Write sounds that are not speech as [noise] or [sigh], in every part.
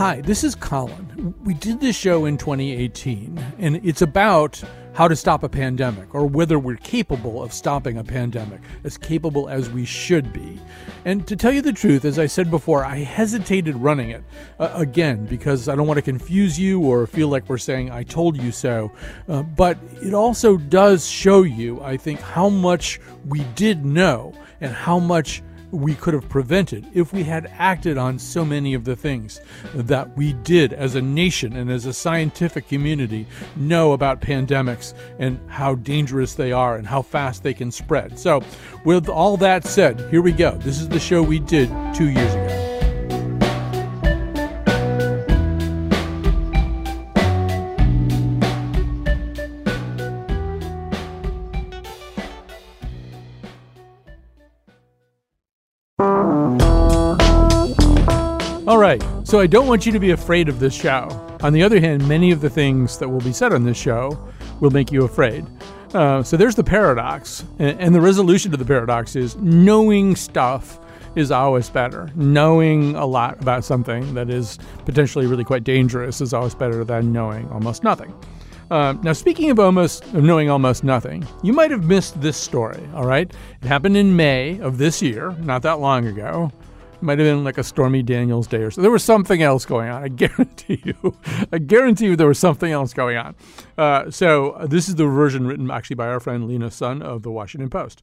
Hi, this is Colin. We did this show in 2018, and it's about how to stop a pandemic or whether we're capable of stopping a pandemic, as capable as we should be. And to tell you the truth, as I said before, I hesitated running it uh, again because I don't want to confuse you or feel like we're saying, I told you so. Uh, but it also does show you, I think, how much we did know and how much we could have prevented if we had acted on so many of the things that we did as a nation and as a scientific community know about pandemics and how dangerous they are and how fast they can spread. So, with all that said, here we go. This is the show we did two years ago. All right, so I don't want you to be afraid of this show. On the other hand, many of the things that will be said on this show will make you afraid. Uh, so there's the paradox, and, the resolution to the paradox is knowing stuff is always better. Knowing a lot about something that is potentially really quite dangerous is always better than knowing almost nothing. Uh, now, speaking of almost of knowing almost nothing, you might have missed this story. All right, it happened in May of this year, not that long ago. Might have been like a Stormy Daniels day or so. There was something else going on. I [laughs] guarantee you. I guarantee you there was something else going on. Uh, so uh, this is the version written actually by our friend Lena Sun of the Washington Post.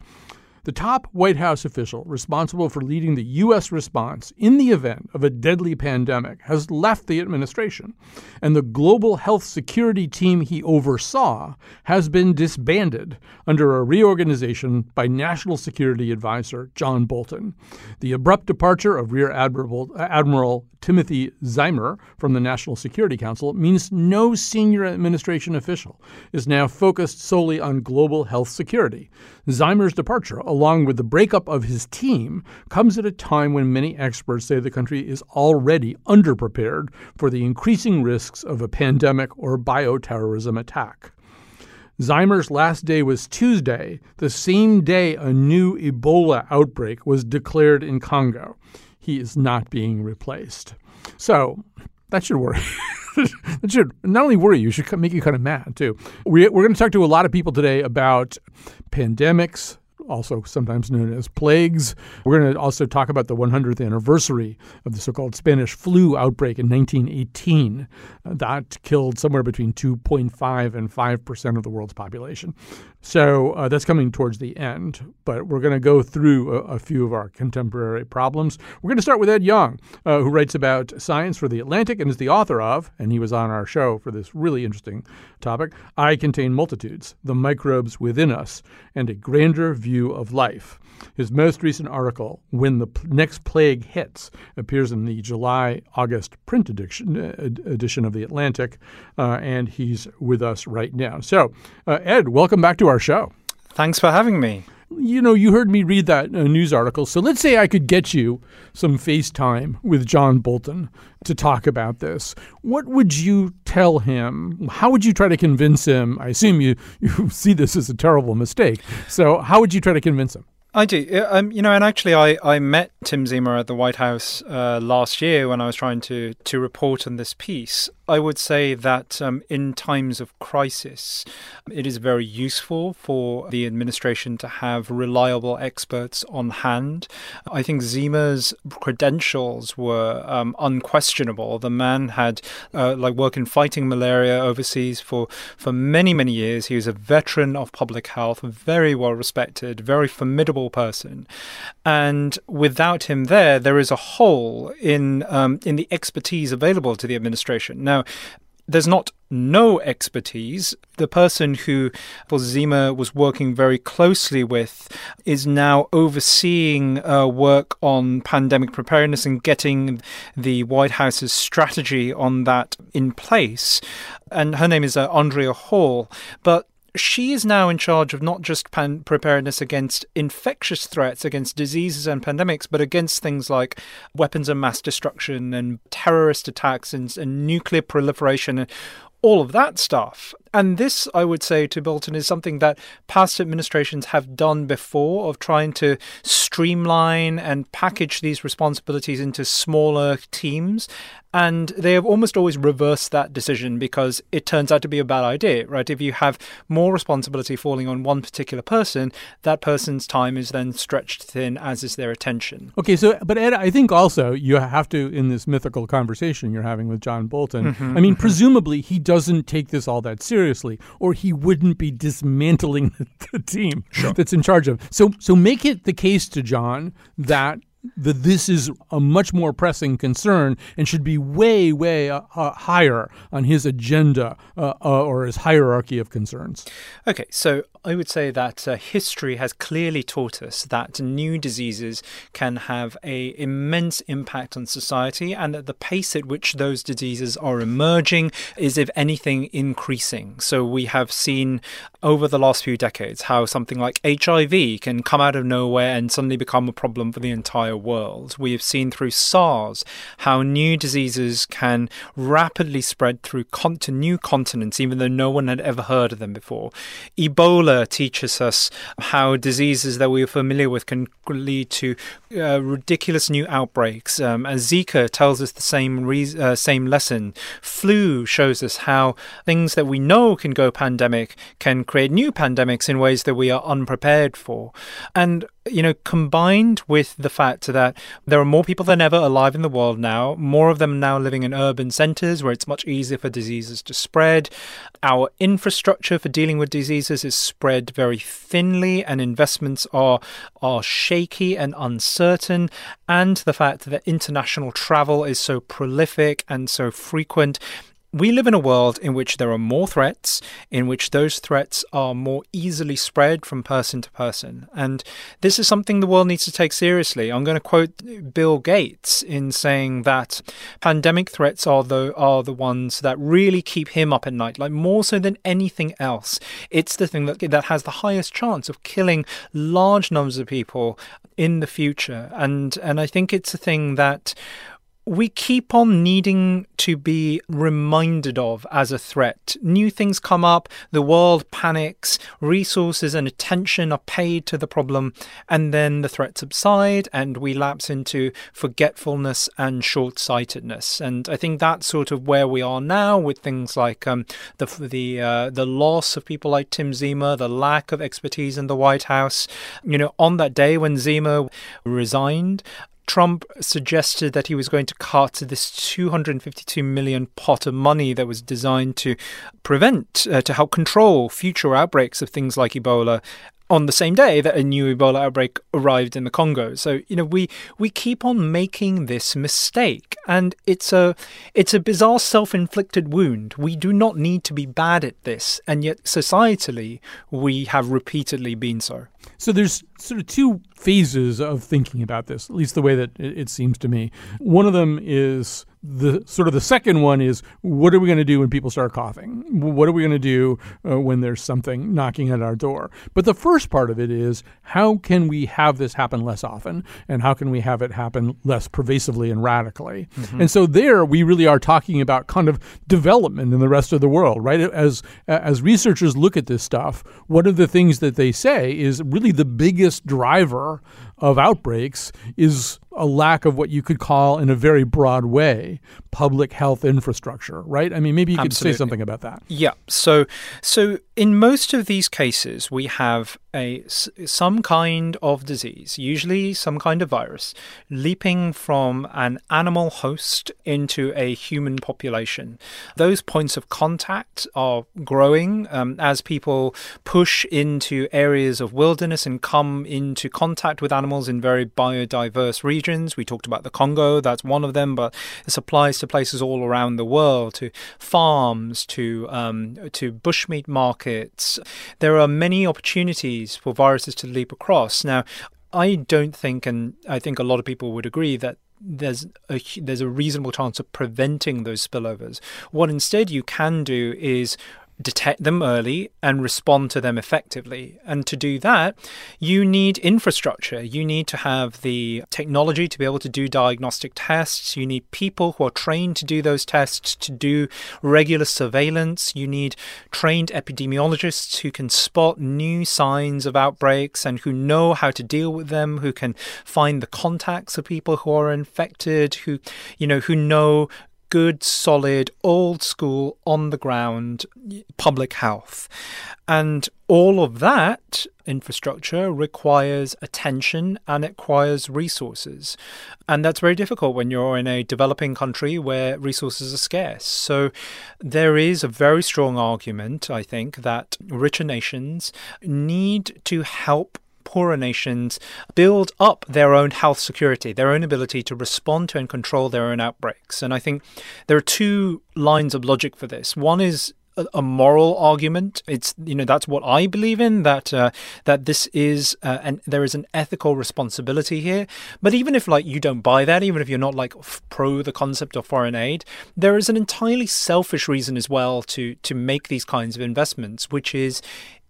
The top White House official responsible for leading the U.S. response in the event of a deadly pandemic has left the administration, and the global health security team he oversaw has been disbanded under a reorganization by National Security Advisor John Bolton. The abrupt departure of Rear Admiral, Admiral Timothy Ziemer from the National Security Council means no senior administration official is now focused solely on global health security. Ziemer's departure, along with the breakup of his team, comes at a time when many experts say the country is already underprepared for the increasing risks of a pandemic or bioterrorism attack. Ziemer's last day was Tuesday, the same day a new Ebola outbreak was declared in Congo. He is not being replaced. So that should worry. [laughs] that should not only worry you, should make you kind of mad too. We, we're going to talk to a lot of people today about pandemics, also sometimes known as plagues. We're going to also talk about the 100th anniversary of the so called Spanish flu outbreak in 1918. Uh, that killed somewhere between 2.5 and 5% of the world's population. So uh, that's coming towards the end, but we're going to go through a, a, few of our contemporary problems. We're going to start with Ed Yong, uh, who writes about science for The Atlantic and is the author of, and he was on our show for this really interesting topic I Contain Multitudes The Microbes Within Us and a Grander View of Life. His most recent article, When the P- Next Plague Hits, appears in the July August print edition, uh, edition of The Atlantic, uh, and he's with us right now. So, uh, Ed, welcome back to our show. Thanks for having me. You know, you heard me read that uh, news article. So let's say I could get you some FaceTime with John Bolton to talk about this. What would you tell him? How would you try to convince him? I assume you, [laughs] you see this as a terrible mistake. So, how would you try to convince him? I do. Um, you know, and actually, I, I met Tim Ziemer at the White House uh, last year when I was trying to, to report on this piece. I would say that um, in times of crisis, it is very useful for the administration to have reliable experts on hand. I think Ziemer's credentials were um, unquestionable. The man had uh, like worked in fighting malaria overseas for for many many years. He was a veteran of public health, very well respected, very formidable person, and without him there, there is a hole in um, in the expertise available to the administration. Now, there's not no expertise. The person who Ziemer was working very closely with is now overseeing uh, work on pandemic preparedness and getting the White House's strategy on that in place. And her name is uh, Andrea Hall. But she is now in charge of not just pan- preparedness against infectious threats, against diseases and pandemics, but against things like weapons of mass destruction and terrorist attacks and, and nuclear proliferation and all of that stuff. And this, I would say to Bolton, is something that past administrations have done before of trying to streamline and package these responsibilities into smaller teams. And they have almost always reversed that decision because it turns out to be a bad idea, right? If you have more responsibility falling on one particular person, that person's time is then stretched thin, as is their attention. Okay, so, but Ed, I think also you have to, in this mythical conversation you're having with John Bolton, mm-hmm, I mean, mm-hmm. presumably he doesn't take this all that seriously seriously, or he wouldn't be dismantling [laughs] the team sure. that's in charge of. So, so make it the case to John that that this is a much more pressing concern and should be way, way uh, higher on his agenda uh, uh or his hierarchy of concerns. Okay, so I would say that uh, history has clearly taught us that new diseases can have a immense impact on society, and that the pace at which those diseases are emerging is, if anything, increasing. So we have seen over the last few decades how something like HIV can come out of nowhere and suddenly become a problem for the entire world. We have seen through SARS how new diseases can rapidly spread through con- to new continents, even though no one had ever heard of them before. Ebola teaches us how diseases that we are familiar with can lead to uh, ridiculous new outbreaks. Um, and Zika tells us the same re- uh, same lesson. Flu shows us how things that we know can go pandemic can create new pandemics in ways that we are unprepared for. And you know, combined with the fact that there are more people than ever alive in the world now, more of them now living in urban centers where it's much easier for diseases to spread. Our infrastructure for dealing with diseases is spread very thinly, and investments are are shaky and uncertain. And the fact that international travel is so prolific and so frequent we live in a world in which there are more threats, in which those threats are more easily spread from person to person. And this is something the world needs to take seriously. I'm going to quote Bill Gates in saying that pandemic threats are the, are the ones that really keep him up at night, like more so than anything else. It's the thing that, that has the highest chance of killing large numbers of people in the future. And, and I think it's a thing that we keep on needing to be reminded of as a threat. New things come up, the world panics, resources and attention are paid to the problem, and then the threat subside and we lapse into forgetfulness and short sightedness. And I think that's sort of where we are now with things like um, the the uh, the loss of people like Tim Ziemer, the lack of expertise in the White House. You know, on that day when Ziemer resigned, Trump suggested that he was going to cut this 252 million pot of money that was designed to prevent, uh, to help control future outbreaks of things like Ebola on the same day that a new Ebola outbreak arrived in the Congo. So you know we we keep on making this mistake, and it's a it's a bizarre self-inflicted wound. We do not need to be bad at this, and yet societally we have repeatedly been so. So there's sort of two phases of thinking about this, at least the way that it, seems to me. One of them is the sort of the second one is what are we going to do when people start coughing? What are we going to do uh, when there's something knocking at our door? But the first part of it is how can we have this happen less often and how can we have it happen less pervasively and radically? Mm-hmm. And so there we really are talking about kind of development in the rest of the world, right? As as researchers look at this stuff, one of the things that they say is really the biggest driver of outbreaks is a lack of what you could call, in a very broad way, public health infrastructure, right? I mean, maybe you could Absolutely. say something about that. Yeah. So, so in most of these cases, we have a some kind of disease, usually some kind of virus, leaping from an animal host into a human population. Those points of contact are growing um, as people push into areas of wilderness and come into contact with animals animals in very biodiverse regions. We talked about the Congo, that's one of them, but this applies to places all around the world, to farms, to um, to bushmeat markets. There are many opportunities for viruses to leap across. Now, I don't think, and I think a lot of people would agree that there's a there's a reasonable chance of preventing those spillovers. What instead you can do is detect them early and respond to them effectively. And to do that, you need infrastructure. You need to have the technology to be able to do diagnostic tests. You need people who are trained to do those tests, to do regular surveillance. You need trained epidemiologists who can spot new signs of outbreaks and who know how to deal with them, who can find the contacts of people who are infected, who, you know, who know good, solid, old school, on the ground public health. And all of that infrastructure requires attention and it requires resources. And that's very difficult when you're in a developing country where resources are scarce. So there is a very strong argument, I think, that richer nations need to help poorer nations build up their own health security, their own ability to respond to and control their own outbreaks. And I think there are two lines of logic for this. One is a moral argument. It's you know that's what I believe in that uh, that this is uh, and there is an ethical responsibility here. But even if like you don't buy that, even if you're not like pro the concept of foreign aid, there is an entirely selfish reason as well to to make these kinds of investments, which is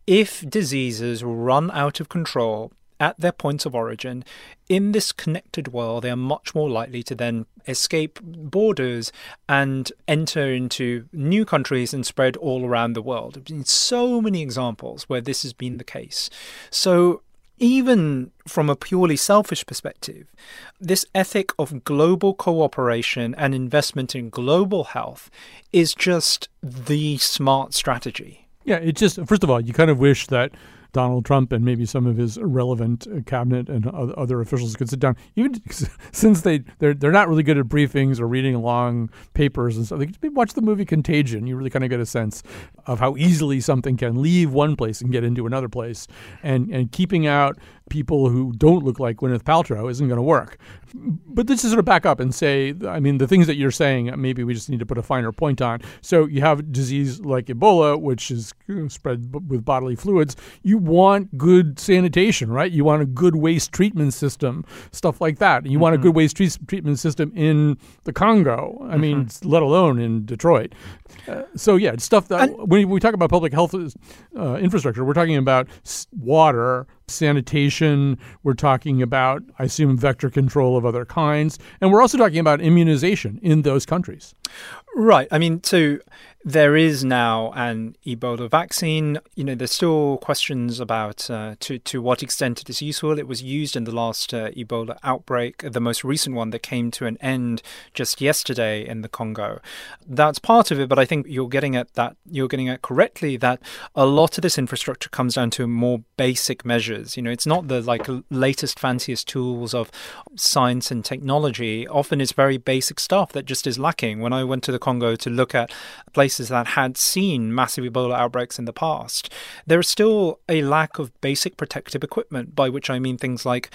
if diseases run out of control at their points of origin, in this connected world, they are much more likely to then escape borders and enter into new countries and spread all around the world. There have been so many examples where this has been the case. So, even from a purely selfish perspective, this ethic of global cooperation and investment in global health is just the smart strategy. Yeah, it just first of all, you kind of wish that Donald Trump and maybe some of his relevant uh, cabinet and other officials could sit down. Even [laughs] since they they're they're not really good at briefings or reading long papers and stuff. They watch the movie Contagion. You really kind of get a sense of how easily something can leave one place and get into another place, and and keeping out people who don't look like Gwyneth Paltrow isn't going to work. But let's just sort of back up and say, I mean, the things that you're saying, maybe we just need to put a finer point on. So you have disease like Ebola, which is spread with bodily fluids. You want good sanitation, right? You want a good waste treatment system, stuff like that. You mm-hmm. want a good mm-hmm. waste tre- treatment system in the Congo. I mean, mm-hmm. let alone in Detroit. Uh, so yeah, stuff that and, when we talk about public health uh, infrastructure, we're talking about water, sanitation. We're talking about, I assume, vector control of other kinds, and we're also talking about immunization in those countries. Right. I mean, so there is now an Ebola vaccine. You know, there's still questions about uh, to to what extent it is useful. It was used in the last uh, Ebola outbreak, the most recent one that came to an end just yesterday in the Congo. That's part of it, but I think you're getting at that. You're getting at correctly that a lot of this infrastructure comes down to more basic measures. You know, it's not the like latest fanciest tools of science and technology. Often it's very basic stuff that just is lacking. When I went to the Congo to look at places places that had seen massive Ebola outbreaks in the past, there is still a lack of basic protective equipment, by which I mean things like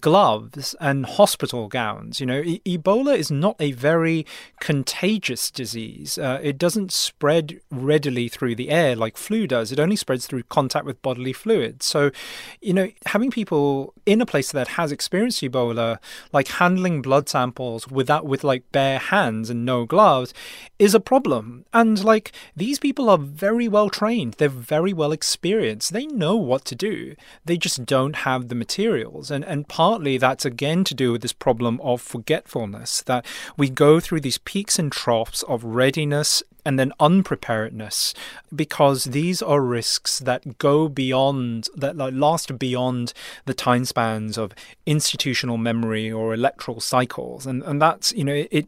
gloves and hospital gowns. You know, e- Ebola is not a very contagious disease. Uh, it doesn't spread readily through the air like flu does. It only spreads through contact with bodily fluids. So, you know, having people in a place that has experienced Ebola, like handling blood samples without with like bare hands and no gloves, is a problem. And like these people are very well trained. They're very well experienced. They know what to do. They just don't have the materials. And and partly that's again to do with this problem of forgetfulness that we go through these peaks and troughs of readiness and then unpreparedness because these are risks that go beyond that last beyond the time spans of institutional memory or electoral cycles. And and that's you know it,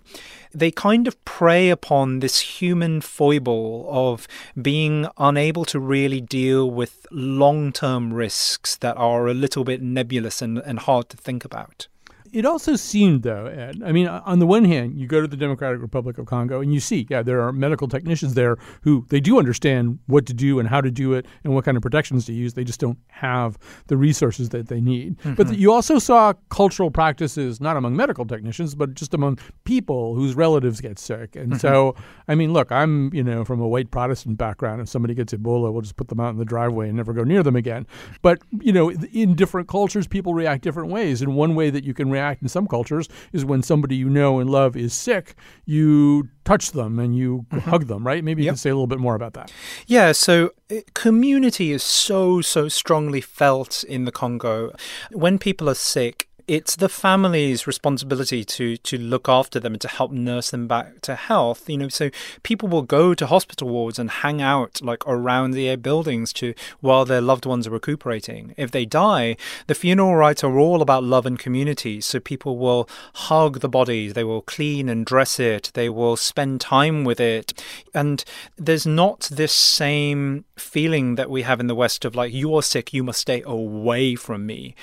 they kind of prey upon this human foible of being unable to really deal with long-term risks that are a little bit nebulous and, and hard to think about It also seemed, though, Ed, I mean, on the one hand, you go to the Democratic Republic of Congo and you see, yeah, there are medical technicians there who they do understand what to do and how to do it and what kind of protections to use. They just don't have the resources that they need. Mm-hmm. But you also saw cultural practices, not among medical technicians, but just among people whose relatives get sick. And mm-hmm. so, I mean, look, I'm, you know, from a white Protestant background. If somebody gets Ebola, we'll just put them out in the driveway and never go near them again. But, you know, in different cultures, people react different ways. And one way that you can react in some cultures is when somebody you know and love is sick, you touch them and you mm-hmm. hug them, right? Maybe you yep. can say a little bit more about that. Yeah, so uh, community is so, so strongly felt in the Congo. When people are sick, it's the family's responsibility to to look after them and to help nurse them back to health. You know, so people will go to hospital wards and hang out like around the buildings to while their loved ones are recuperating. If they die, the funeral rites are all about love and community. So people will hug the body, they will clean and dress it, they will spend time with it, and there's not this same feeling that we have in the West of like you're sick, you must stay away from me.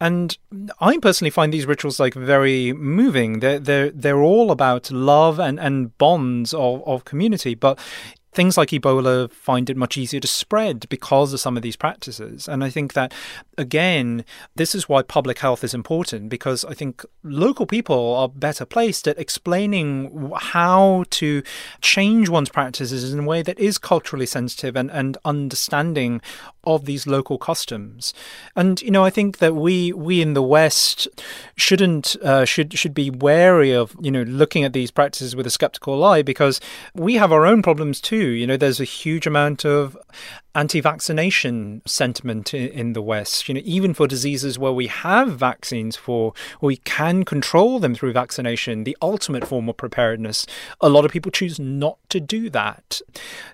And I personally find these rituals like very moving. They're they're they're all about love and and bonds of of community, but things like Ebola find it much easier to spread because of some of these practices. And I think that, again, this is why public health is important because I think local people are better placed at explaining how to change one's practices in a way that is culturally sensitive and, and understanding of these local customs. And, you know, I think that we, we in the West shouldn't, uh, should, should be wary of, you know, looking at these practices with a skeptical eye because we have our own problems too you know, there's a huge amount of anti-vaccination sentiment in, the West. You know, even for diseases where we have vaccines for, we can control them through vaccination, the ultimate form of preparedness. A lot of people choose not to do that.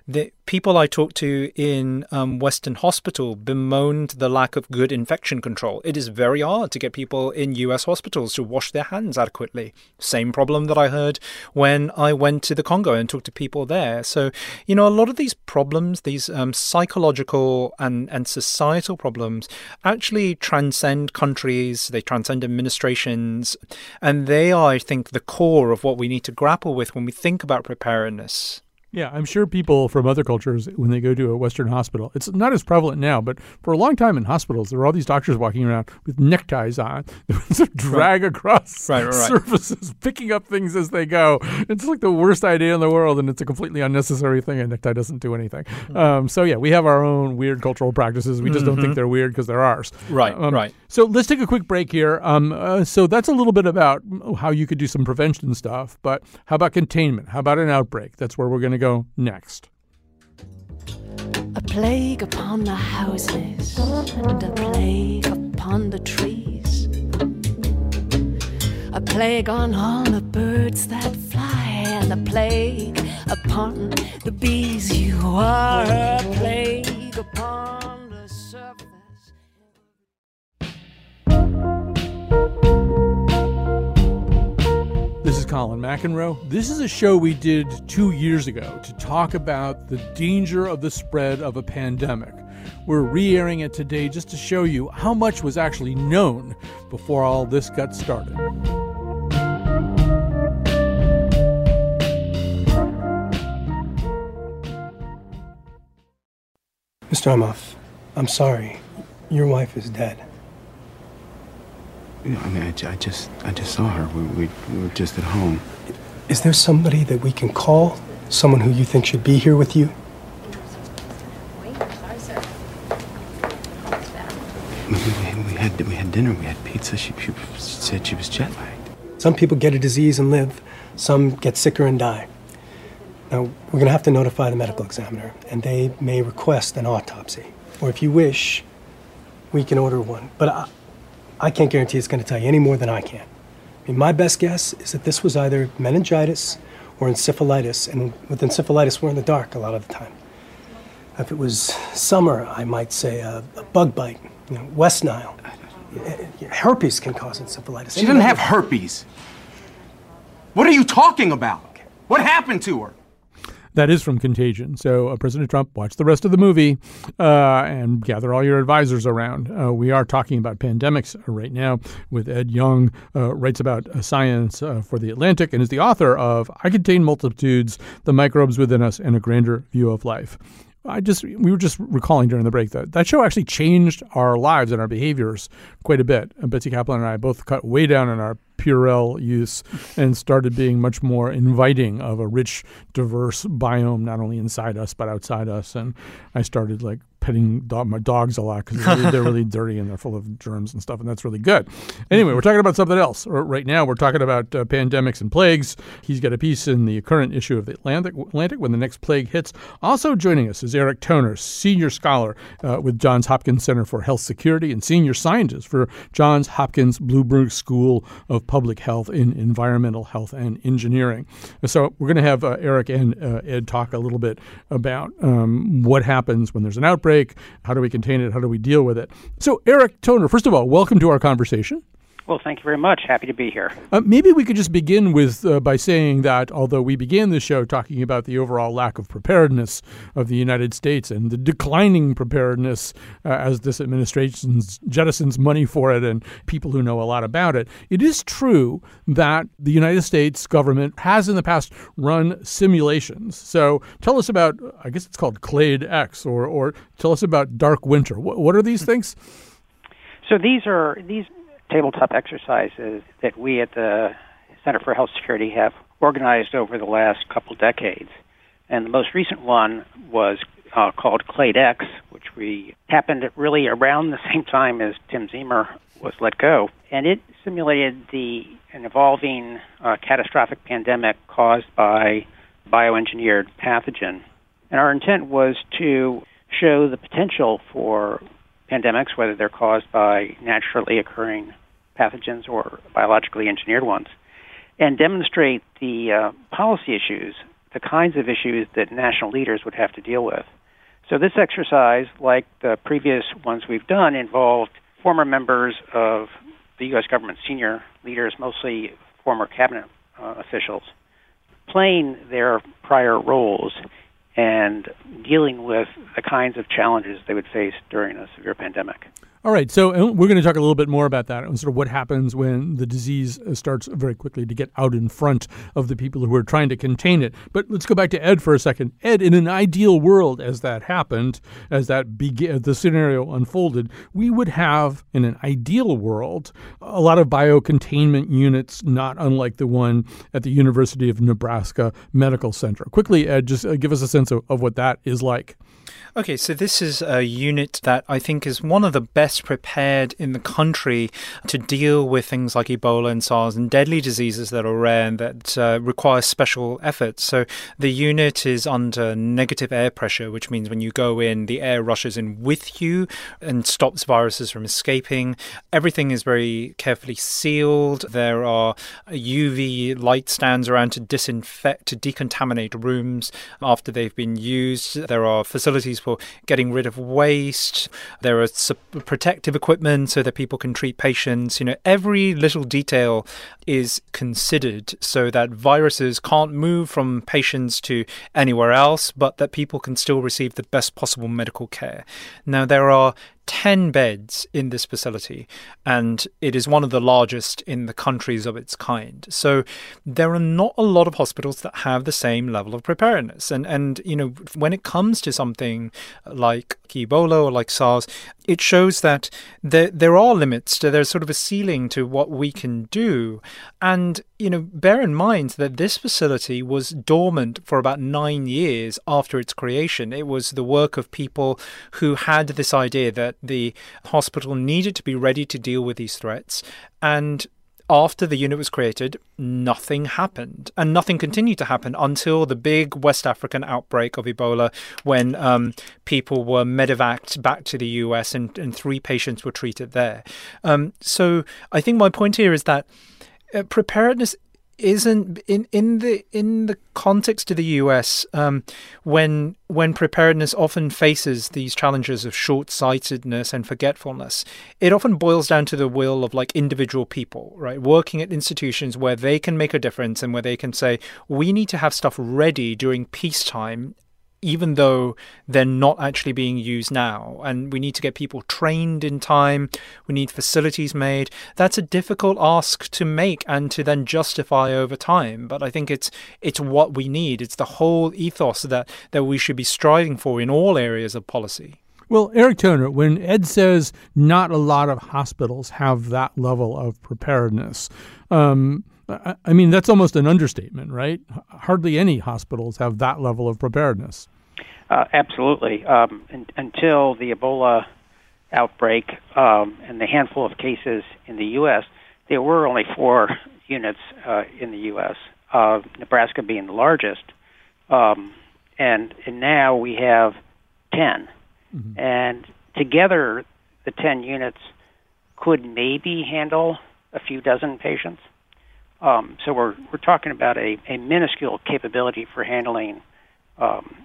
The people I talked to in um, Western Hospital bemoaned the lack of good infection control. It is very hard to get people in U.S. hospitals to wash their hands adequately. Same problem that I heard when I went to the Congo and talked to people there. So you know, a lot of these problems, these um, psychological and, and societal problems, actually transcend countries, they transcend administrations, and they are, I think, the core of what we need to grapple with when we think about preparedness. Yeah, I'm sure people from other cultures, when they go to a Western hospital, it's not as prevalent now, but for a long time in hospitals, there were all these doctors walking around with neckties on, [laughs] drag right. across right, right, surfaces, [laughs] picking up things as they go. It's like the worst idea in the world, and it's a completely unnecessary thing. A necktie doesn't do anything. Mm-hmm. Um, so yeah, we have our own weird cultural practices. We just mm-hmm. don't think mm-hmm. they're weird because they're ours. Right, um, right. So let's take a quick break here. Um, uh, so that's a little bit about how you could do some prevention stuff, but how about containment? How about an outbreak? That's where we're going to go next. A plague upon the houses and a plague upon the trees. A plague on all the birds that fly, and a plague upon the bees. You are a plague upon Colin McEnroe. This is a show we did two years ago to talk about the danger of the spread of a pandemic. We're re airing it today just to show you how much was actually known before all this got started. Mr. Emhoff, I'm sorry. Your wife is dead. You know, I mean, I, I, just, I just saw her. We, we, we were just at home. Is there somebody that we can call? Someone who you think should be here with you? We, we, had, we had dinner. We had pizza. She, she said she was jet lagged. Some people get a disease and live. Some get sicker and die. Now, we're going to have to notify the medical examiner, and they may request an autopsy. Or if you wish, we can order one. But I, I can't guarantee it's going to tell you any more than I can. I mean, my best guess is that this was either meningitis or encephalitis, and with encephalitis, we're in the dark a lot of the time. If it was summer, I might say a, a bug bite, you know, West Nile. Eh, eh, herpes can cause encephalitis. She didn't have herpes. What are you talking about? What happened to her? That is from Contagion. So, uh, President Trump, watch the rest of the movie uh, and gather all your advisors around. Uh, we are talking about pandemics right now with Ed Yong, uh, writes about uh, science uh, for The Atlantic and is the author of I Contain Multitudes, The Microbes Within Us, and a Grander View of Life. I just we were just recalling during the break that that show actually changed our lives and our behaviors quite a bit. And Betsy Kaplan and I both cut way down on our Purell use and started being much more inviting of a rich, diverse biome, not only inside us but outside us. And I started like petting dog, my dogs a lot because they're, really, they're really [laughs] dirty and they're full of germs and stuff, and that's really good. Anyway, we're talking about something else right now. We're talking about uh, pandemics and plagues. He's got a piece in the current issue of the Atlantic, Atlantic when the next plague hits. Also joining us is Eric Toner, senior scholar uh, with Johns Hopkins Center for Health Security and senior scientist for Johns Hopkins Bloomberg School of Public Health in Environmental Health and Engineering. So we're going to have uh, Eric and uh, Ed talk a little bit about um, what happens when there's an outbreak outbreak? How do we contain it? How do we deal with it? So, Eric Toner, first of all, welcome to our conversation. Well, thank you very much. Happy to be here. Uh, maybe we could just begin with uh, by saying that although we began the show talking about the overall lack of preparedness of the United States and the declining preparedness uh, as this administration jettisons money for it and people who know a lot about it, it is true that the United States government has in the past run simulations. So tell us about, I guess it's called Clade X, or or tell us about Dark Winter. What, what are these things? So these are these tabletop exercises that we at the Center for Health Security have organized over the last couple decades. And the most recent one was uh, called Clade X, which we happened really around the same time as Tim Ziemer was let go. And it simulated the an evolving uh, catastrophic pandemic caused by bioengineered pathogen. And our intent was to show the potential for pandemics, whether they're caused by naturally occurring pathogens or biologically engineered ones, and demonstrate the uh, policy issues, the kinds of issues that national leaders would have to deal with. So, this exercise, like the previous ones we've done, involved former members of the U.S. government, senior leaders, mostly former cabinet uh, officials, playing their prior roles and dealing with the kinds of challenges they would face during a severe pandemic. All right, so we're going to talk a little bit more about that and sort of what happens when the disease uh, starts very quickly to get out in front of the people who are trying to contain it. But let's go back to Ed for a second. Ed, in an ideal world, as that happened, as that began, the scenario unfolded, we would have, in an ideal world, a lot of biocontainment units, not unlike the one at the University of Nebraska Medical Center. Quickly, Ed, just uh, give us a sense of, of what that is like. Okay, so this is a unit that I think is one of the best prepared in the country to deal with things like Ebola and SARS and deadly diseases that are rare and that uh, require special efforts. So the unit is under negative air pressure, which means when you go in, the air rushes in with you and stops viruses from escaping. Everything is very carefully sealed. There are UV light stands around to disinfect, to decontaminate rooms after they've been used. There are facilities for getting rid of waste. There are protective equipment so that people can treat patients. You know, every little detail is considered so that viruses can't move from patients to anywhere else, but that people can still receive the best possible medical care. Now, there are 10 beds in this facility, and it is one of the largest in the countries of its kind. So there are not a lot of hospitals that have the same level of preparedness. And, and you know, when it comes to something like Ebola or like SARS, it shows that there, there are limits. To, there's sort of a ceiling to what we can do. And, you know, bear in mind that this facility was dormant for about nine years after its creation. It was the work of people who had this idea that the hospital needed to be ready to deal with these threats. And after the unit was created, nothing happened. And nothing continued to happen until the big West African outbreak of Ebola, when um, people were medevaced back to the US and, and three patients were treated there. Um, so I think my point here is that uh, preparedness isn't in in the in the context of the US um, when when preparedness often faces these challenges of short-sightedness and forgetfulness it often boils down to the will of like individual people right? Working at institutions where they can make a difference and where they can say we need to have stuff ready during peacetime even though they're not actually being used now. And we need to get people trained in time. We need facilities made. That's a difficult ask to make and to then justify over time. But I think it's it's what we need. It's the whole ethos that, that we should be striving for in all areas of policy. Well, Eric Toner, when Ed says not a lot of hospitals have that level of preparedness, um, I mean, that's almost an understatement, right? Hardly any hospitals have that level of preparedness. Uh, absolutely. Um, in, until the Ebola outbreak um, and the handful of cases in the U.S., there were only four [laughs] units uh, in the U.S., uh, Nebraska being the largest. Um, and, and now we have 10. Mm-hmm. And together, the 10 units could maybe handle a few dozen patients. Um, so we're we're talking about a, a minuscule capability for handling um,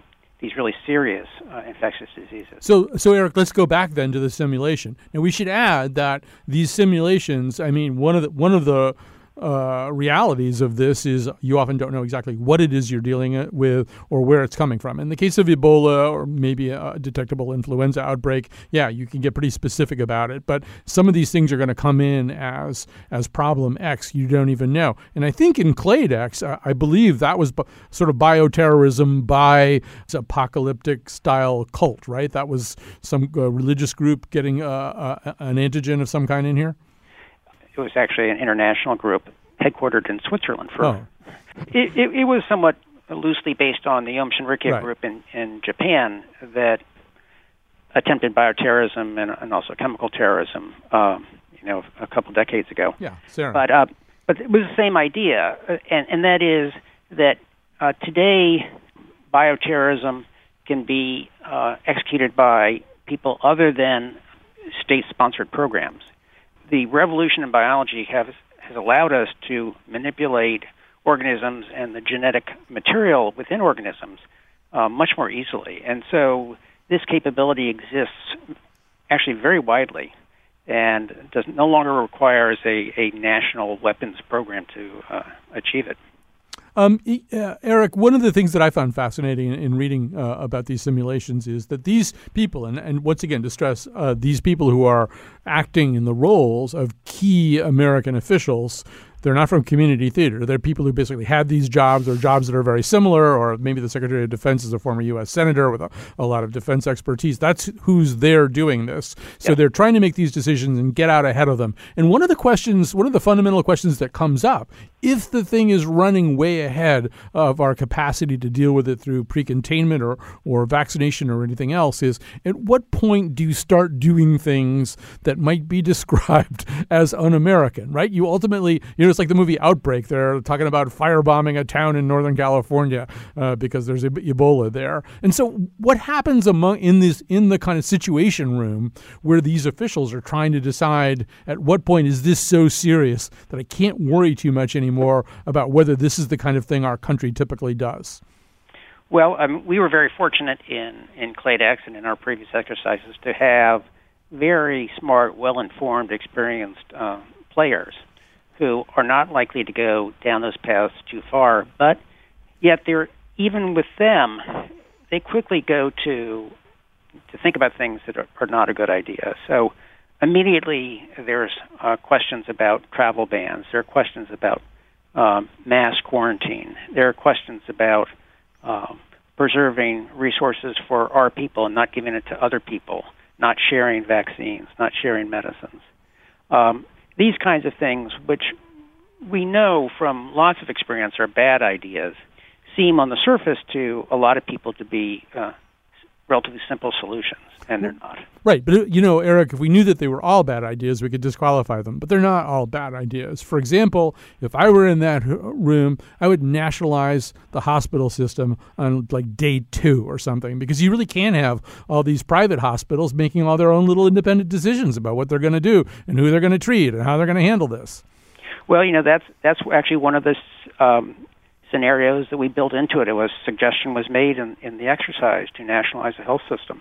these really serious uh, infectious diseases. So, so Eric, let's go back then to the simulation. Now we should add that these simulations. I mean, one of the one of the uh, realities of this is you often don't know exactly what it is you're dealing with or where it's coming from. In the case of Ebola or maybe a detectable influenza outbreak, yeah, you can get pretty specific about it. But some of these things are going to come in as as problem X. You don't even know. And I think in Clade X, I believe that was b- sort of bioterrorism by apocalyptic style cult, right? That was some uh, religious group getting uh, uh, an antigen of some kind in here. It was actually an international group headquartered in Switzerland. For oh. it, it, it was somewhat loosely based on the Aum Shinrikyo right. group in, in Japan that attempted bioterrorism and, and also chemical terrorism. Um, you know, a couple decades ago. Yeah, sarin. But uh, but it was the same idea, uh, and and that is that uh, today bioterrorism can be uh, executed by people other than state-sponsored programs the revolution in biology has has allowed us to manipulate organisms and the genetic material within organisms uh, much more easily. And so this capability exists actually very widely and does no longer requires a, a national weapons program to uh, achieve it. Um, uh, Eric, one of the things that I found fascinating in, in reading uh, about these simulations is that these people, and, and once again to stress, uh, these people who are acting in the roles of key American officials they're not from community theater. They're people who basically had these jobs or jobs that are very similar, or maybe the Secretary of Defense is a former U.S. Senator with a, a lot of defense expertise. That's who's there doing this. So yep. they're trying to make these decisions and get out ahead of them. And one of the questions, one of the fundamental questions that comes up, if the thing is running way ahead of our capacity to deal with it through pre-containment or, or vaccination or anything else, is at what point do you start doing things that might be [laughs] described as un-American, right? You ultimately, you know, it's like the movie Outbreak. They're talking about firebombing a town in Northern California uh, because there's Ebola there. And so, what happens among in this in the kind of situation room where these officials are trying to decide at what point is this so serious that I can't worry too much anymore about whether this is the kind of thing our country typically does? Well, um, we were very fortunate in in Clade X and in our previous exercises to have very smart, well-informed, experienced uh, players who are not likely to go down those paths too far, but yet they're even with them, they quickly go to to think about things that are, are not a good idea. So immediately there's uh, questions about travel bans. There are questions about um, mass quarantine. There are questions about um, preserving resources for our people and not giving it to other people, not sharing vaccines, not sharing medicines. Um, these kinds of things, which we know from lots of experience are bad ideas, seem on the surface to a lot of people to be uh, relatively simple solutions, and they're not. Right, but you know, Eric, if we knew that they were all bad ideas, we could disqualify them. But they're not all bad ideas. For example, if I were in that room, I would nationalize the hospital system on like day two or something, because you really can't have all these private hospitals making all their own little independent decisions about what they're going to do and who they're going to treat and how they're going to handle this. Well, you know that's that's actually one of the um, scenarios that we built into it. It was suggestion was made in, in the exercise to nationalize the health system,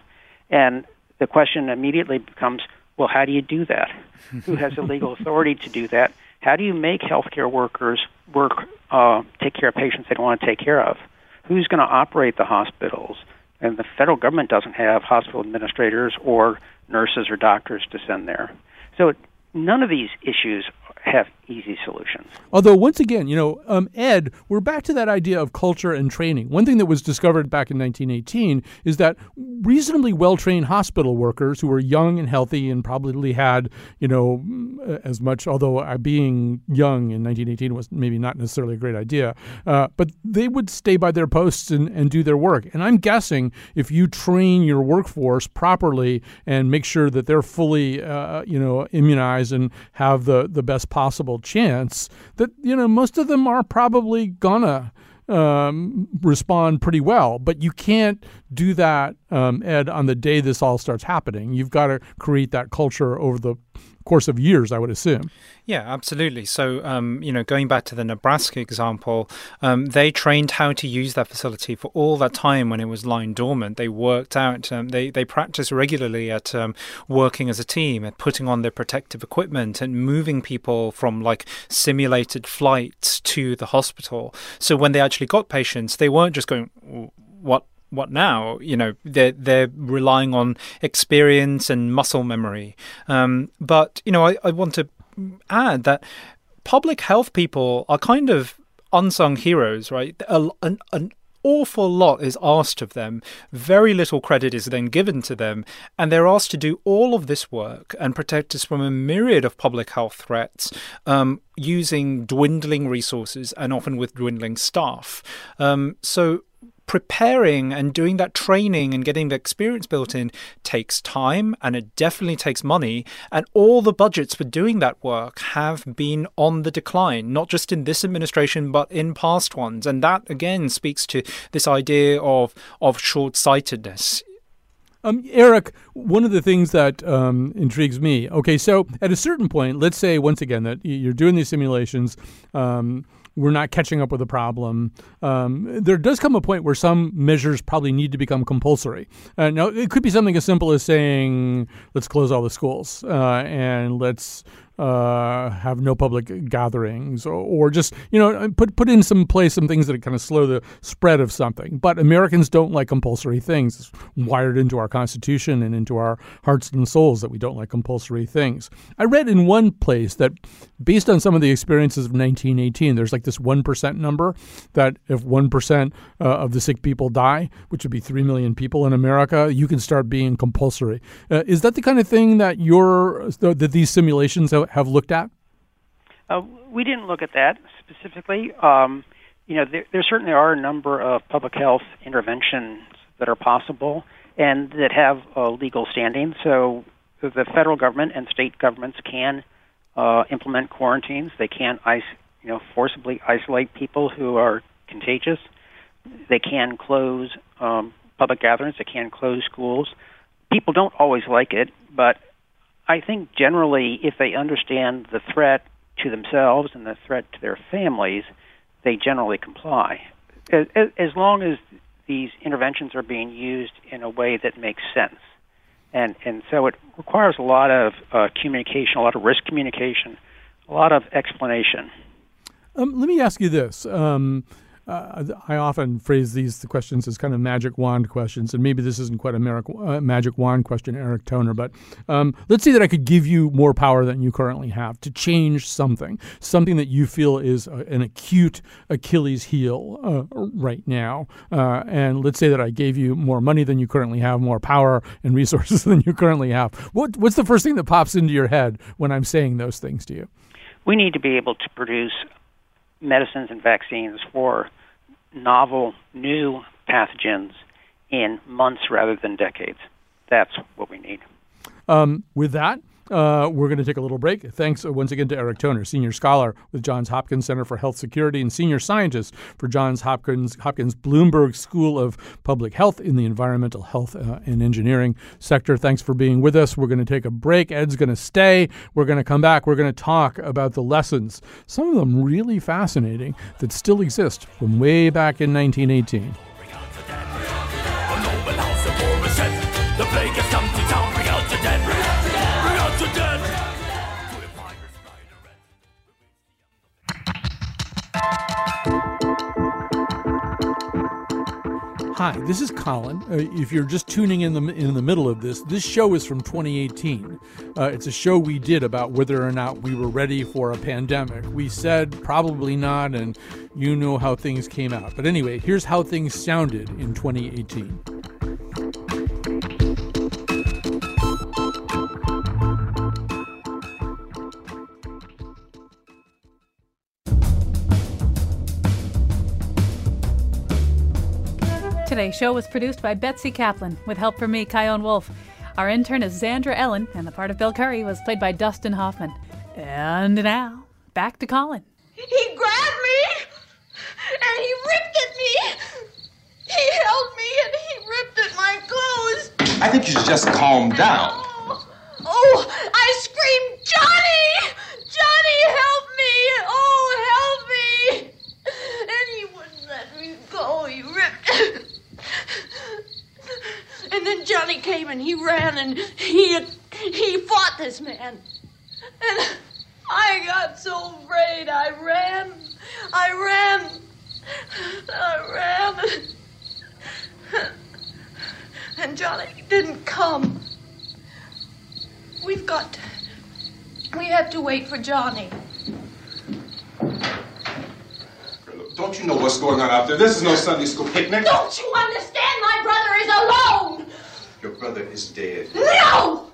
and the question immediately becomes, well, how do you do that? [laughs] Who has the legal authority to do that? How do you make healthcare workers work uh, take care of patients they don't want to take care of? Who's going to operate the hospitals? And the federal government doesn't have hospital administrators or nurses or doctors to send there. So none of these issues have easy solutions. Although, once again, you know, um, Ed, we're back to that idea of culture and training. One thing that was discovered back in 1918 is that reasonably well trained hospital workers who were young and healthy and probably had, you know, mm, as much, although uh, being young in 1918 was maybe not necessarily a great idea, uh, but they would stay by their posts and, and do their work. And I'm guessing if you train your workforce properly and make sure that they're fully, uh, you know, immunized and have the, the best possible chance that you know most of them are probably gonna um, respond pretty well. But you can't do that, um, Ed, on the day this all starts happening. You've got to create that culture over the course of years, I would assume. Yeah, absolutely. So, um, you know, going back to the Nebraska example, um, they trained how to use that facility for all that time when it was lying dormant. They worked out, um, they, they practiced regularly at um, working as a team, at putting on their protective equipment and moving people from like simulated flights to the hospital. So when they actually got patients, they weren't just going, what what now? You know, they're they're relying on experience and muscle memory. Um, but you know, I, I want to add that public health people are kind of unsung heroes, right? A, an, an awful lot is asked of them. Very little credit is then given to them, and they're asked to do all of this work and protect us from a myriad of public health threats um, using dwindling resources and often with dwindling staff. Um, so preparing and doing that training and getting the experience built in takes time and it definitely takes money. And all the budgets for doing that work have been on the decline, not just in this administration, but in past ones. And that again speaks to this idea of, of short sightedness. Um, Eric, one of the things that um, intrigues me. Okay, so at a certain point, let's say once again that you're doing these simulations. Um, we're not catching up with the problem. Um, there does come a point where some measures probably need to become compulsory. Uh, now, it could be something as simple as saying, let's close all the schools uh, and let's uh, have no public gatherings, or, or, just you know put put in some place some things that kind of slow the spread of something. But Americans don't like compulsory things. It's wired into our constitution and into our hearts and souls that we don't like compulsory things. I read in one place that based on some of the experiences of 1918, there's like this one percent number that if one percent uh, of the sick people die, which would be three million people in America, you can start being compulsory. Uh, is that the kind of thing that your that these simulations have have looked at? Uh, we didn't look at that specifically. Um, you know, there, there, certainly are a number of public health interventions that are possible and that have a legal standing. So the federal government and state governments can uh, implement quarantines. They can, is- you know, forcibly isolate people who are contagious. They can close um, public gatherings. They can close schools. People don't always like it, but I think generally, if they understand the threat to themselves and the threat to their families, they generally comply. As, as long as these interventions are being used in a way that makes sense. And, and so it requires a lot of uh, communication, a lot of risk communication, a lot of explanation. Um, let me ask you this. Um, uh, I often phrase these questions as kind of magic wand questions, and maybe this isn't quite a uh, magic wand question, Eric Toner, but um, let's say that I could give you more power than you currently have to change something, something that you feel is a, an acute Achilles heel uh, right now. Uh, and let's say that I gave you more money than you currently have, more power and resources [laughs] than you currently have. What, what's the first thing that pops into your head when I'm saying those things to you? We need to be able to produce medicines and vaccines for novel, new pathogens in months rather than decades. That's what we need. Um, with that, Uh, we're going to take a little break. Thanks once again to Eric Toner, senior scholar with Johns Hopkins Center for Health Security and senior scientist for Johns Hopkins Hopkins Bloomberg School of Public Health in the environmental health uh, and engineering sector. Thanks for being with us. We're going to take a break. Ed's going to stay. We're going to come back. We're going to talk about the lessons, some of them really fascinating, that still exist from way back in 1918. Hi, this is Colin. Uh, if you're just tuning in the in the middle of this, this show is from 2018. Uh, it's a show we did about whether or not we were ready for a pandemic. We said probably not, and you know how things came out. But anyway, here's how things sounded in 2018. Today's show was produced by Betsy Kaplan with help from me, Chion Wolf. Our intern is Zandra Ellen, and the part of Bill Curry was played by Dustin Hoffman. And now, back to Colin. He grabbed me and he ripped at me. He held me and he ripped at my clothes. I think you should just calm down. Oh, oh I screamed, Johnny! Johnny, help me! Oh, help me! And he wouldn't let me go. He ripped. And then Johnny came and he ran and he he fought this man. And I got so afraid. I ran. I ran. I ran. And Johnny didn't come. We've got. We have to wait for Johnny. You know what's going on out there? This is no Sunday school picnic. Don't you understand? My brother is alone. Your brother is dead. No!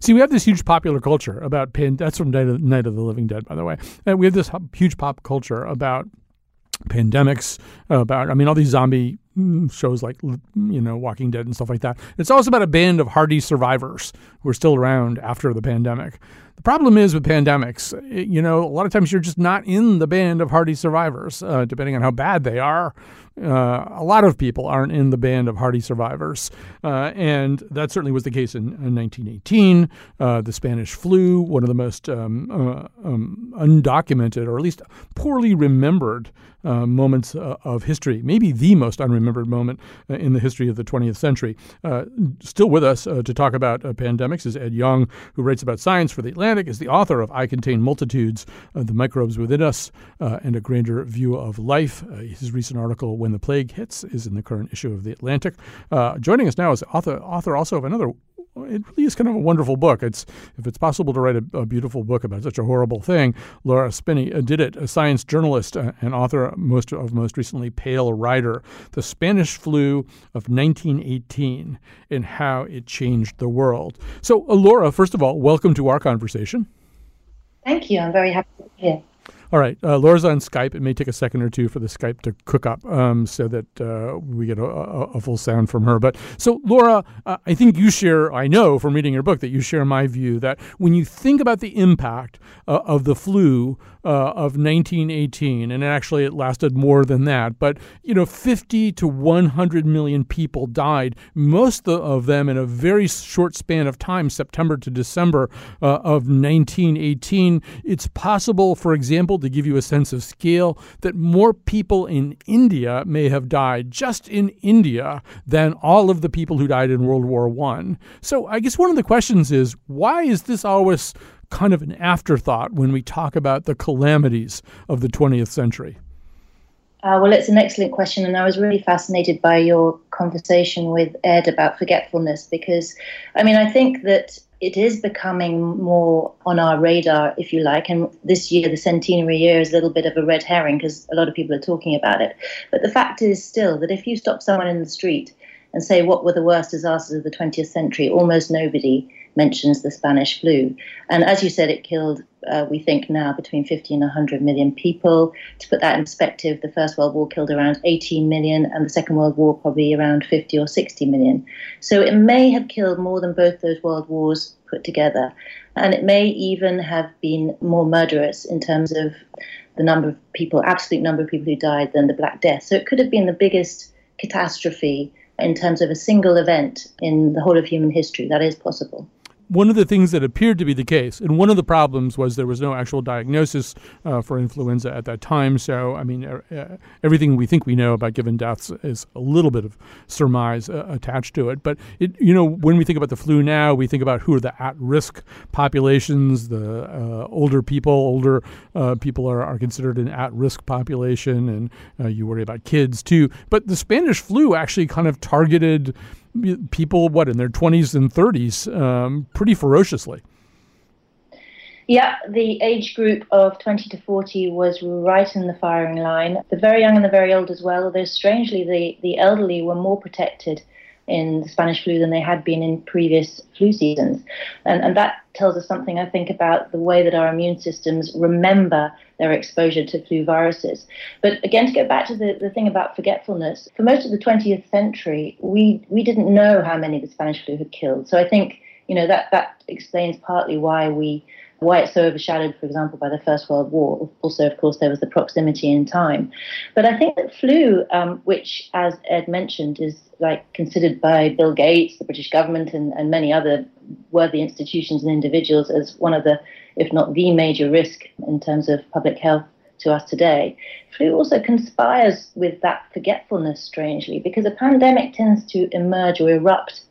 See, we have this huge popular culture about pan. That's from Night of, Night of the Living Dead, by the way. And we have this huge pop culture about pandemics, about I mean, all these zombie mm, shows like you know Walking Dead and stuff like that. It's also about a band of hardy survivors who are still around after the pandemic. The problem is with pandemics, you know, a lot of times you're just not in the band of hardy survivors, uh, depending on how bad they are. Uh, a lot of people aren't in the band of hardy survivors. Uh, and that certainly was the case in, in 1918. Uh, the Spanish flu, one of the most um, uh, um, undocumented, or at least poorly remembered uh, moments of history, maybe the most unremembered moment in the history of the 20th century. still with us to talk about pandemics is Ed Yong, who writes about science for The Atlantic, is the author of I Contain Multitudes, uh, The Microbes Within Us, uh, and a Grander View of Life. Uh, his recent article, When the Plague Hits, is in the current issue of The Atlantic. joining us now is author, author also of another it really is kind of a wonderful book. It's if it's possible to write a, a beautiful book about such a horrible thing, Laura Spinney uh, did it. A science journalist uh, and author most of most recently Pale Rider, the Spanish flu of 1918 and how it changed the world. So, uh, Laura, first of all, welcome to our conversation. Thank you. I'm very happy to be here. All right, uh, Laura's on Skype. It may take a second or two for the Skype to cook up um, so that uh, we get a, a, a, full sound from her. But so, Laura, uh, I think you share, I know from reading your book that you share my view that when you think about the impact uh, of the flu uh, of 1918, and actually it lasted more than that, but you know, 50 to 100 million people died, most of them in a very short span of time, September to December uh, of 1918. It's possible, for example, to give you a sense of scale, that more people in India may have died just in India than all of the people who died in World War One. So I guess one of the questions is why is this always kind of an afterthought when we talk about the calamities of the 20th century? Uh, well, it's an excellent question, and I was really fascinated by your conversation with Ed about forgetfulness because, I mean, I think that it is becoming more on our radar, if you like. And this year, the centenary year, is a little bit of a red herring because a lot of people are talking about it. But the fact is still that if you stop someone in the street and say, What were the worst disasters of the 20th century? almost nobody mentions the Spanish flu. And as you said, it killed, uh, we think now, between 50 and 100 million people. To put that in perspective, the First World War killed around 18 million, and the Second World War probably around 50 or 60 million. So it may have killed more than both those world wars put together. And it may even have been more murderous in terms of the number of people, absolute number of people who died, than the Black Death. So it could have been the biggest catastrophe in terms of a single event in the whole of human history. That is possible one of the things that appeared to be the case, and one of the problems was there was no actual diagnosis uh, for influenza at that time. So, I mean, uh, everything we think we know about given deaths is a little bit of surmise uh, attached to it. But it, you know, when we think about the flu now, we think about who are the at-risk populations. The uh, older people, older uh, people are, are considered an at-risk population, and uh, you worry about kids too. But the Spanish flu actually kind of targeted people, what, in their 20s and 30s, um, pretty ferociously. Yeah, the age group of 20 to 40 was right in the firing line. The very young and the very old as well, although strangely, the, the elderly were more protected in the Spanish flu than they had been in previous flu seasons. And, and that tells us something, I think, about the way that our immune systems remember their exposure to flu viruses. But again, to go back to the, the thing about forgetfulness, for most of the 20th century, we, we didn't know how many the Spanish flu had killed. So I think, you know, that, that explains partly why we why it's so overshadowed, for example, by the First World War. Also, of course, there was the proximity in time. But I think that flu, um, which, as Ed mentioned, is like considered by Bill Gates, the British government, and, and many other worthy institutions and individuals as one of the, if not the major risk in terms of public health to us today. Flu also conspires with that forgetfulness, strangely, because a pandemic tends to emerge or erupt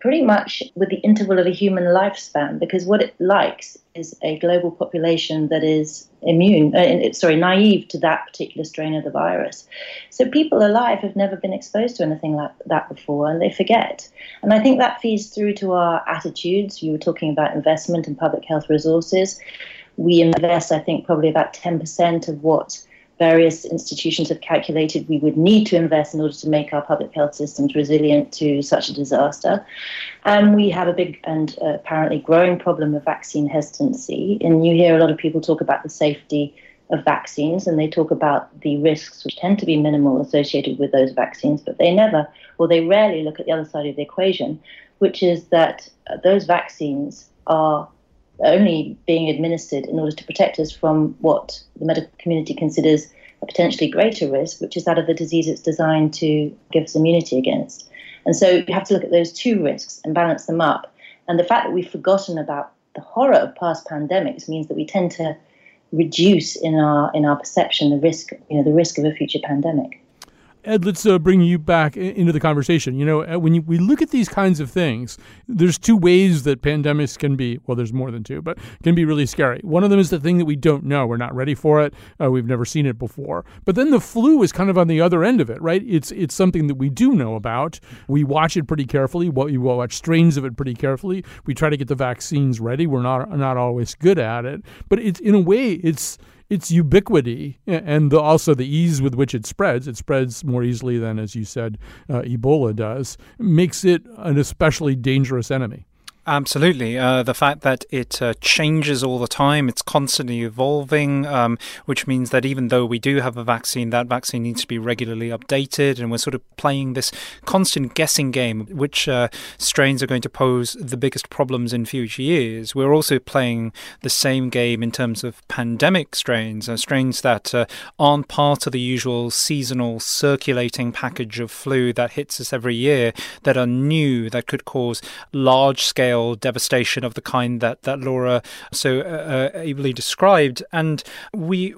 pretty much with the interval of a human lifespan because what it likes is a global population that is immune, uh, sorry, naive to that particular strain of the virus. So people alive have never been exposed to anything like that before and they forget. And I think that feeds through to our attitudes. You were talking about investment in public health resources. We invest, I think, probably about 10% of what various institutions have calculated we would need to invest in order to make our public health systems resilient to such a disaster. And we have a big and uh, apparently growing problem of vaccine hesitancy. And you hear a lot of people talk about the safety of vaccines and they talk about the risks, which tend to be minimal, associated with those vaccines, but they never or they rarely look at the other side of the equation, which is that uh, those vaccines are only being administered in order to protect us from what the medical community considers a potentially greater risk, which is that of the disease it's designed to give us immunity against. And so you have to look at those two risks and balance them up. And the fact that we've forgotten about the horror of past pandemics means that we tend to reduce in our in our perception the risk, you know, the risk of a future pandemic. Ed, let's uh, bring you back into the conversation. You know, uh, when you, we look at these kinds of things, there's two ways that pandemics can be. Well, there's more than two, but can be really scary. One of them is the thing that we don't know. We're not ready for it. Uh, we've never seen it before. But then the flu is kind of on the other end of it, right? It's it's something that we do know about. We watch it pretty carefully. We watch strains of it pretty carefully. We try to get the vaccines ready. We're not not always good at it, but it's in a way it's its ubiquity and the, also the ease with which it spreads, it spreads more easily than, as you said, uh, Ebola does, makes it an especially dangerous enemy. Absolutely. Uh, the fact that it uh, changes all the time, it's constantly evolving, um, which means that even though we do have a vaccine, that vaccine needs to be regularly updated. And we're sort of playing this constant guessing game, which uh, strains are going to pose the biggest problems in future years. We're also playing the same game in terms of pandemic strains, uh, strains that uh, aren't part of the usual seasonal circulating package of flu that hits us every year, that are new, that could cause large scale scale devastation of the kind that, that Laura so uh, uh, ably described. And we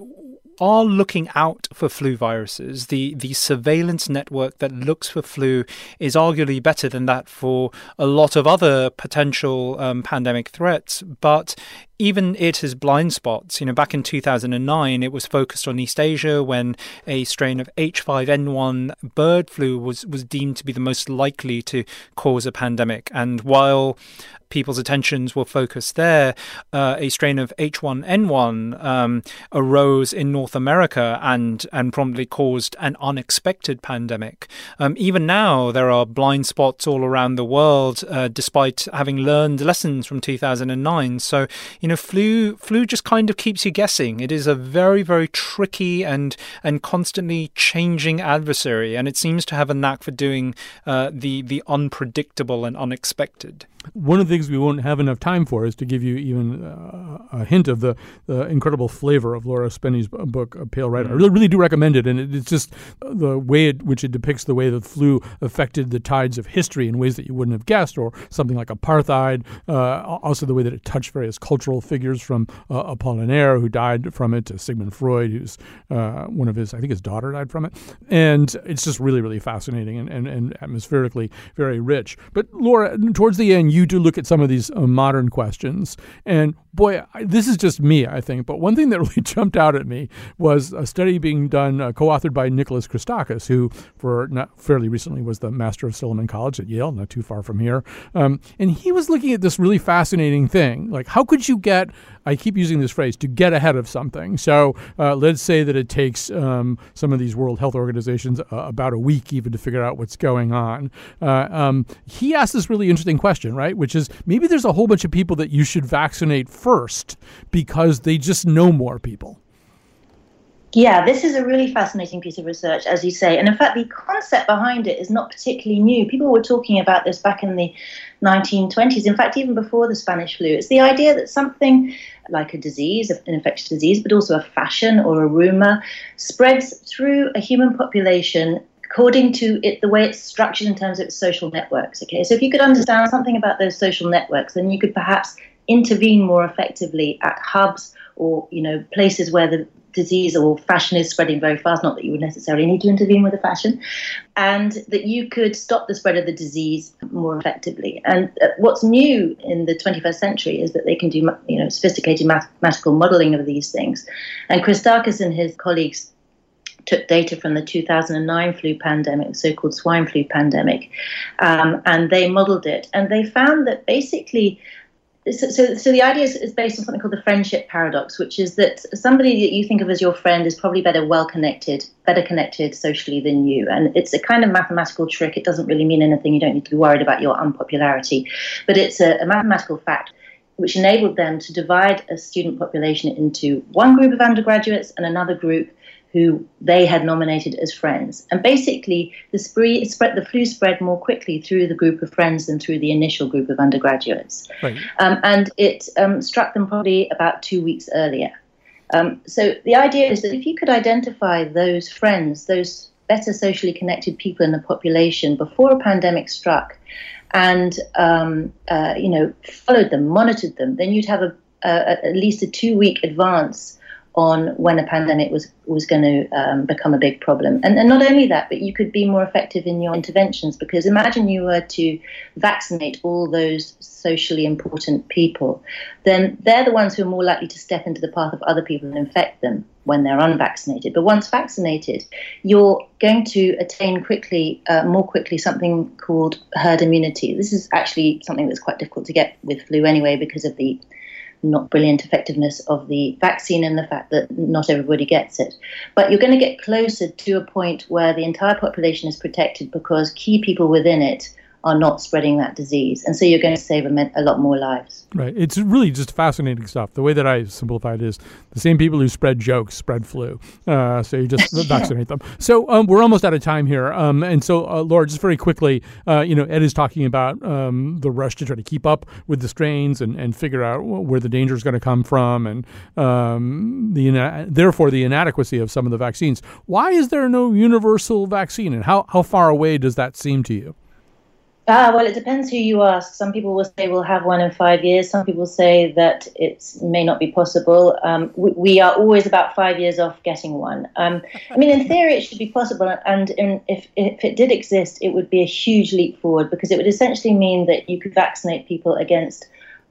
are looking out for flu viruses. The the surveillance network that looks for flu is arguably better than that for a lot of other potential um, pandemic threats. But even it has blind spots. You know, back in 2009, it was focused on East Asia when a strain of H5N1 bird flu was, was deemed to be the most likely to cause a pandemic. And while people's attentions were focused there, uh, a strain of H1N1 um, arose in North America and and promptly caused an unexpected pandemic. Um, even now, there are blind spots all around the world, uh, despite having learned lessons from 2009. So, you know, flu flu just kind of keeps you guessing. It is a very very tricky and and constantly changing adversary, and it seems to have a knack for doing uh, the the unpredictable and unexpected. One of the things we won't have enough time for is to give you even uh, a hint of the, the incredible flavor of Laura Spinney's book, Pale Rider. I really, really do recommend it, and it, it's just the way it, which it depicts the way the flu affected the tides of history in ways that you wouldn't have guessed, or something like apartheid. Uh, also, the way that it touched various cultural figures from uh, Apollinaire, who died from it, to Sigmund Freud, who's uh, one of his, I think his daughter died from it, and it's just really, really fascinating and, and, and atmospherically very rich. But Laura, towards the end, you do look at some of these uh, modern questions. And boy, I, this is just me, I think. But one thing that [laughs] really jumped out at me was a study being done, uh, co authored by Nicholas Christakis, who, for not fairly recently, was the master of Silliman College at Yale, not too far from here. Um, and he was looking at this really fascinating thing. Like, how could you get I keep using this phrase to get ahead of something. So uh, let's say that it takes um, some of these World Health Organizations uh, about a week even to figure out what's going on. Uh, um, he asked this really interesting question, right? Which is maybe there's a whole bunch of people that you should vaccinate first because they just know more people. Yeah, this is a really fascinating piece of research, as you say. And in fact, the concept behind it is not particularly new. People were talking about this back in the 1920s, in fact, even before the Spanish flu. It's the idea that something like a disease, an infectious disease, but also a fashion or a rumor, spreads through a human population according to it the way it's structured in terms of its social networks. Okay, so if you could understand something about those social networks, then you could perhaps intervene more effectively at hubs or you know places where the disease or fashion is spreading very fast, not that you would necessarily need to intervene with the fashion, and that you could stop the spread of the disease more effectively. And uh, what's new in the 21st century is that they can do you know sophisticated mathematical modeling of these things. And Christakis and his colleagues took data from the 2009 flu pandemic, the so-called swine flu pandemic, um, and they modeled it, and they found that basically so, so, so, the idea is, is, based on something called the friendship paradox, which is that somebody that you think of as your friend is probably better well connected, better connected socially than you. And it's a kind of mathematical trick. It doesn't really mean anything. You don't need to be worried about your unpopularity. But it's a, a mathematical fact which enabled them to divide a student population into one group of undergraduates and another group who they had nominated as friends. And basically, the, spree, spread, the flu spread more quickly through the group of friends than through the initial group of undergraduates. Right. Um, and it um, struck them probably about two weeks earlier. Um, so the idea is that if you could identify those friends, those better socially connected people in the population before a pandemic struck, and um, uh, you know followed them, monitored them, then you'd have a, a, at least a two-week advance on when a pandemic was was going to um, become a big problem. And, and not only that, but you could be more effective in your interventions because imagine you were to vaccinate all those socially important people, then they're the ones who are more likely to step into the path of other people and infect them when they're unvaccinated. But once vaccinated, you're going to attain quickly, uh, more quickly, something called herd immunity. This is actually something that's quite difficult to get with flu anyway because of the not brilliant effectiveness of the vaccine and the fact that not everybody gets it. But you're going to get closer to a point where the entire population is protected because key people within it are not spreading that disease. And so you're going to save a, a, lot more lives. Right. It's really just fascinating stuff. The way that I simplify it is the same people who spread jokes spread flu. Uh, so you just [laughs] vaccinate them. So um, we're almost out of time here. Um, and so, uh, Laura, just very quickly, uh, you know, Ed is talking about um, the rush to try to keep up with the strains and, and figure out where the danger is going to come from and um, the therefore the inadequacy of some of the vaccines. Why is there no universal vaccine? And how, how far away does that seem to you? Ah, well, it depends who you ask. Some people will say we'll have one in five years. Some people say that it may not be possible. Um, we, we, are always about five years off getting one. Um, I mean, in theory, it should be possible. And in, if, if it did exist, it would be a huge leap forward because it would essentially mean that you could vaccinate people against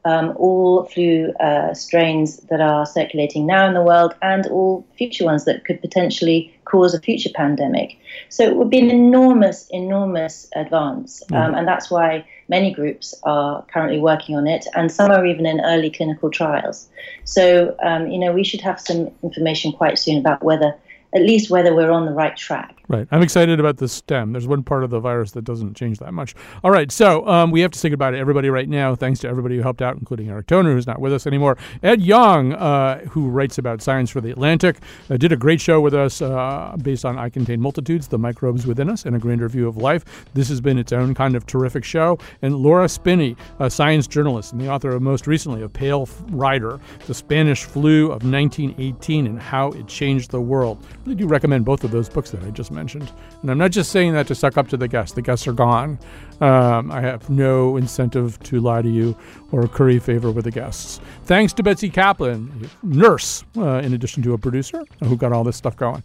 um, all flu uh, strains that are circulating now in the world and all future ones that could potentially cause a future pandemic. So it would be an enormous, enormous advance. Um, and that's why many groups are currently working on it, and some are even in early clinical trials. So, um, you know, we should have some information quite soon about whether, at least whether we're on the right track. Right. I'm excited about the stem. There's one part of the virus that doesn't change that much. All right. So um, we have to say goodbye to everybody right now. Thanks to everybody who helped out, including Eric Toner, who's not with us anymore. Ed Yong, uh, who writes about science for The Atlantic, uh, did a great show with us uh, based on I Contain Multitudes, the microbes within us, and a grander view of life. This has been its own kind of terrific show. And Laura Spinney, a science journalist and the author of most recently of Pale Rider, the Spanish flu of 1918 and how it changed the world. I really do recommend both of those books that I just mentioned. And I'm not just saying that to suck up to the guests. The guests are gone. Um, I have no incentive to lie to you or curry favor with the guests. Thanks to Betsy Kaplan, nurse, uh, in addition to a producer, who got all this stuff going.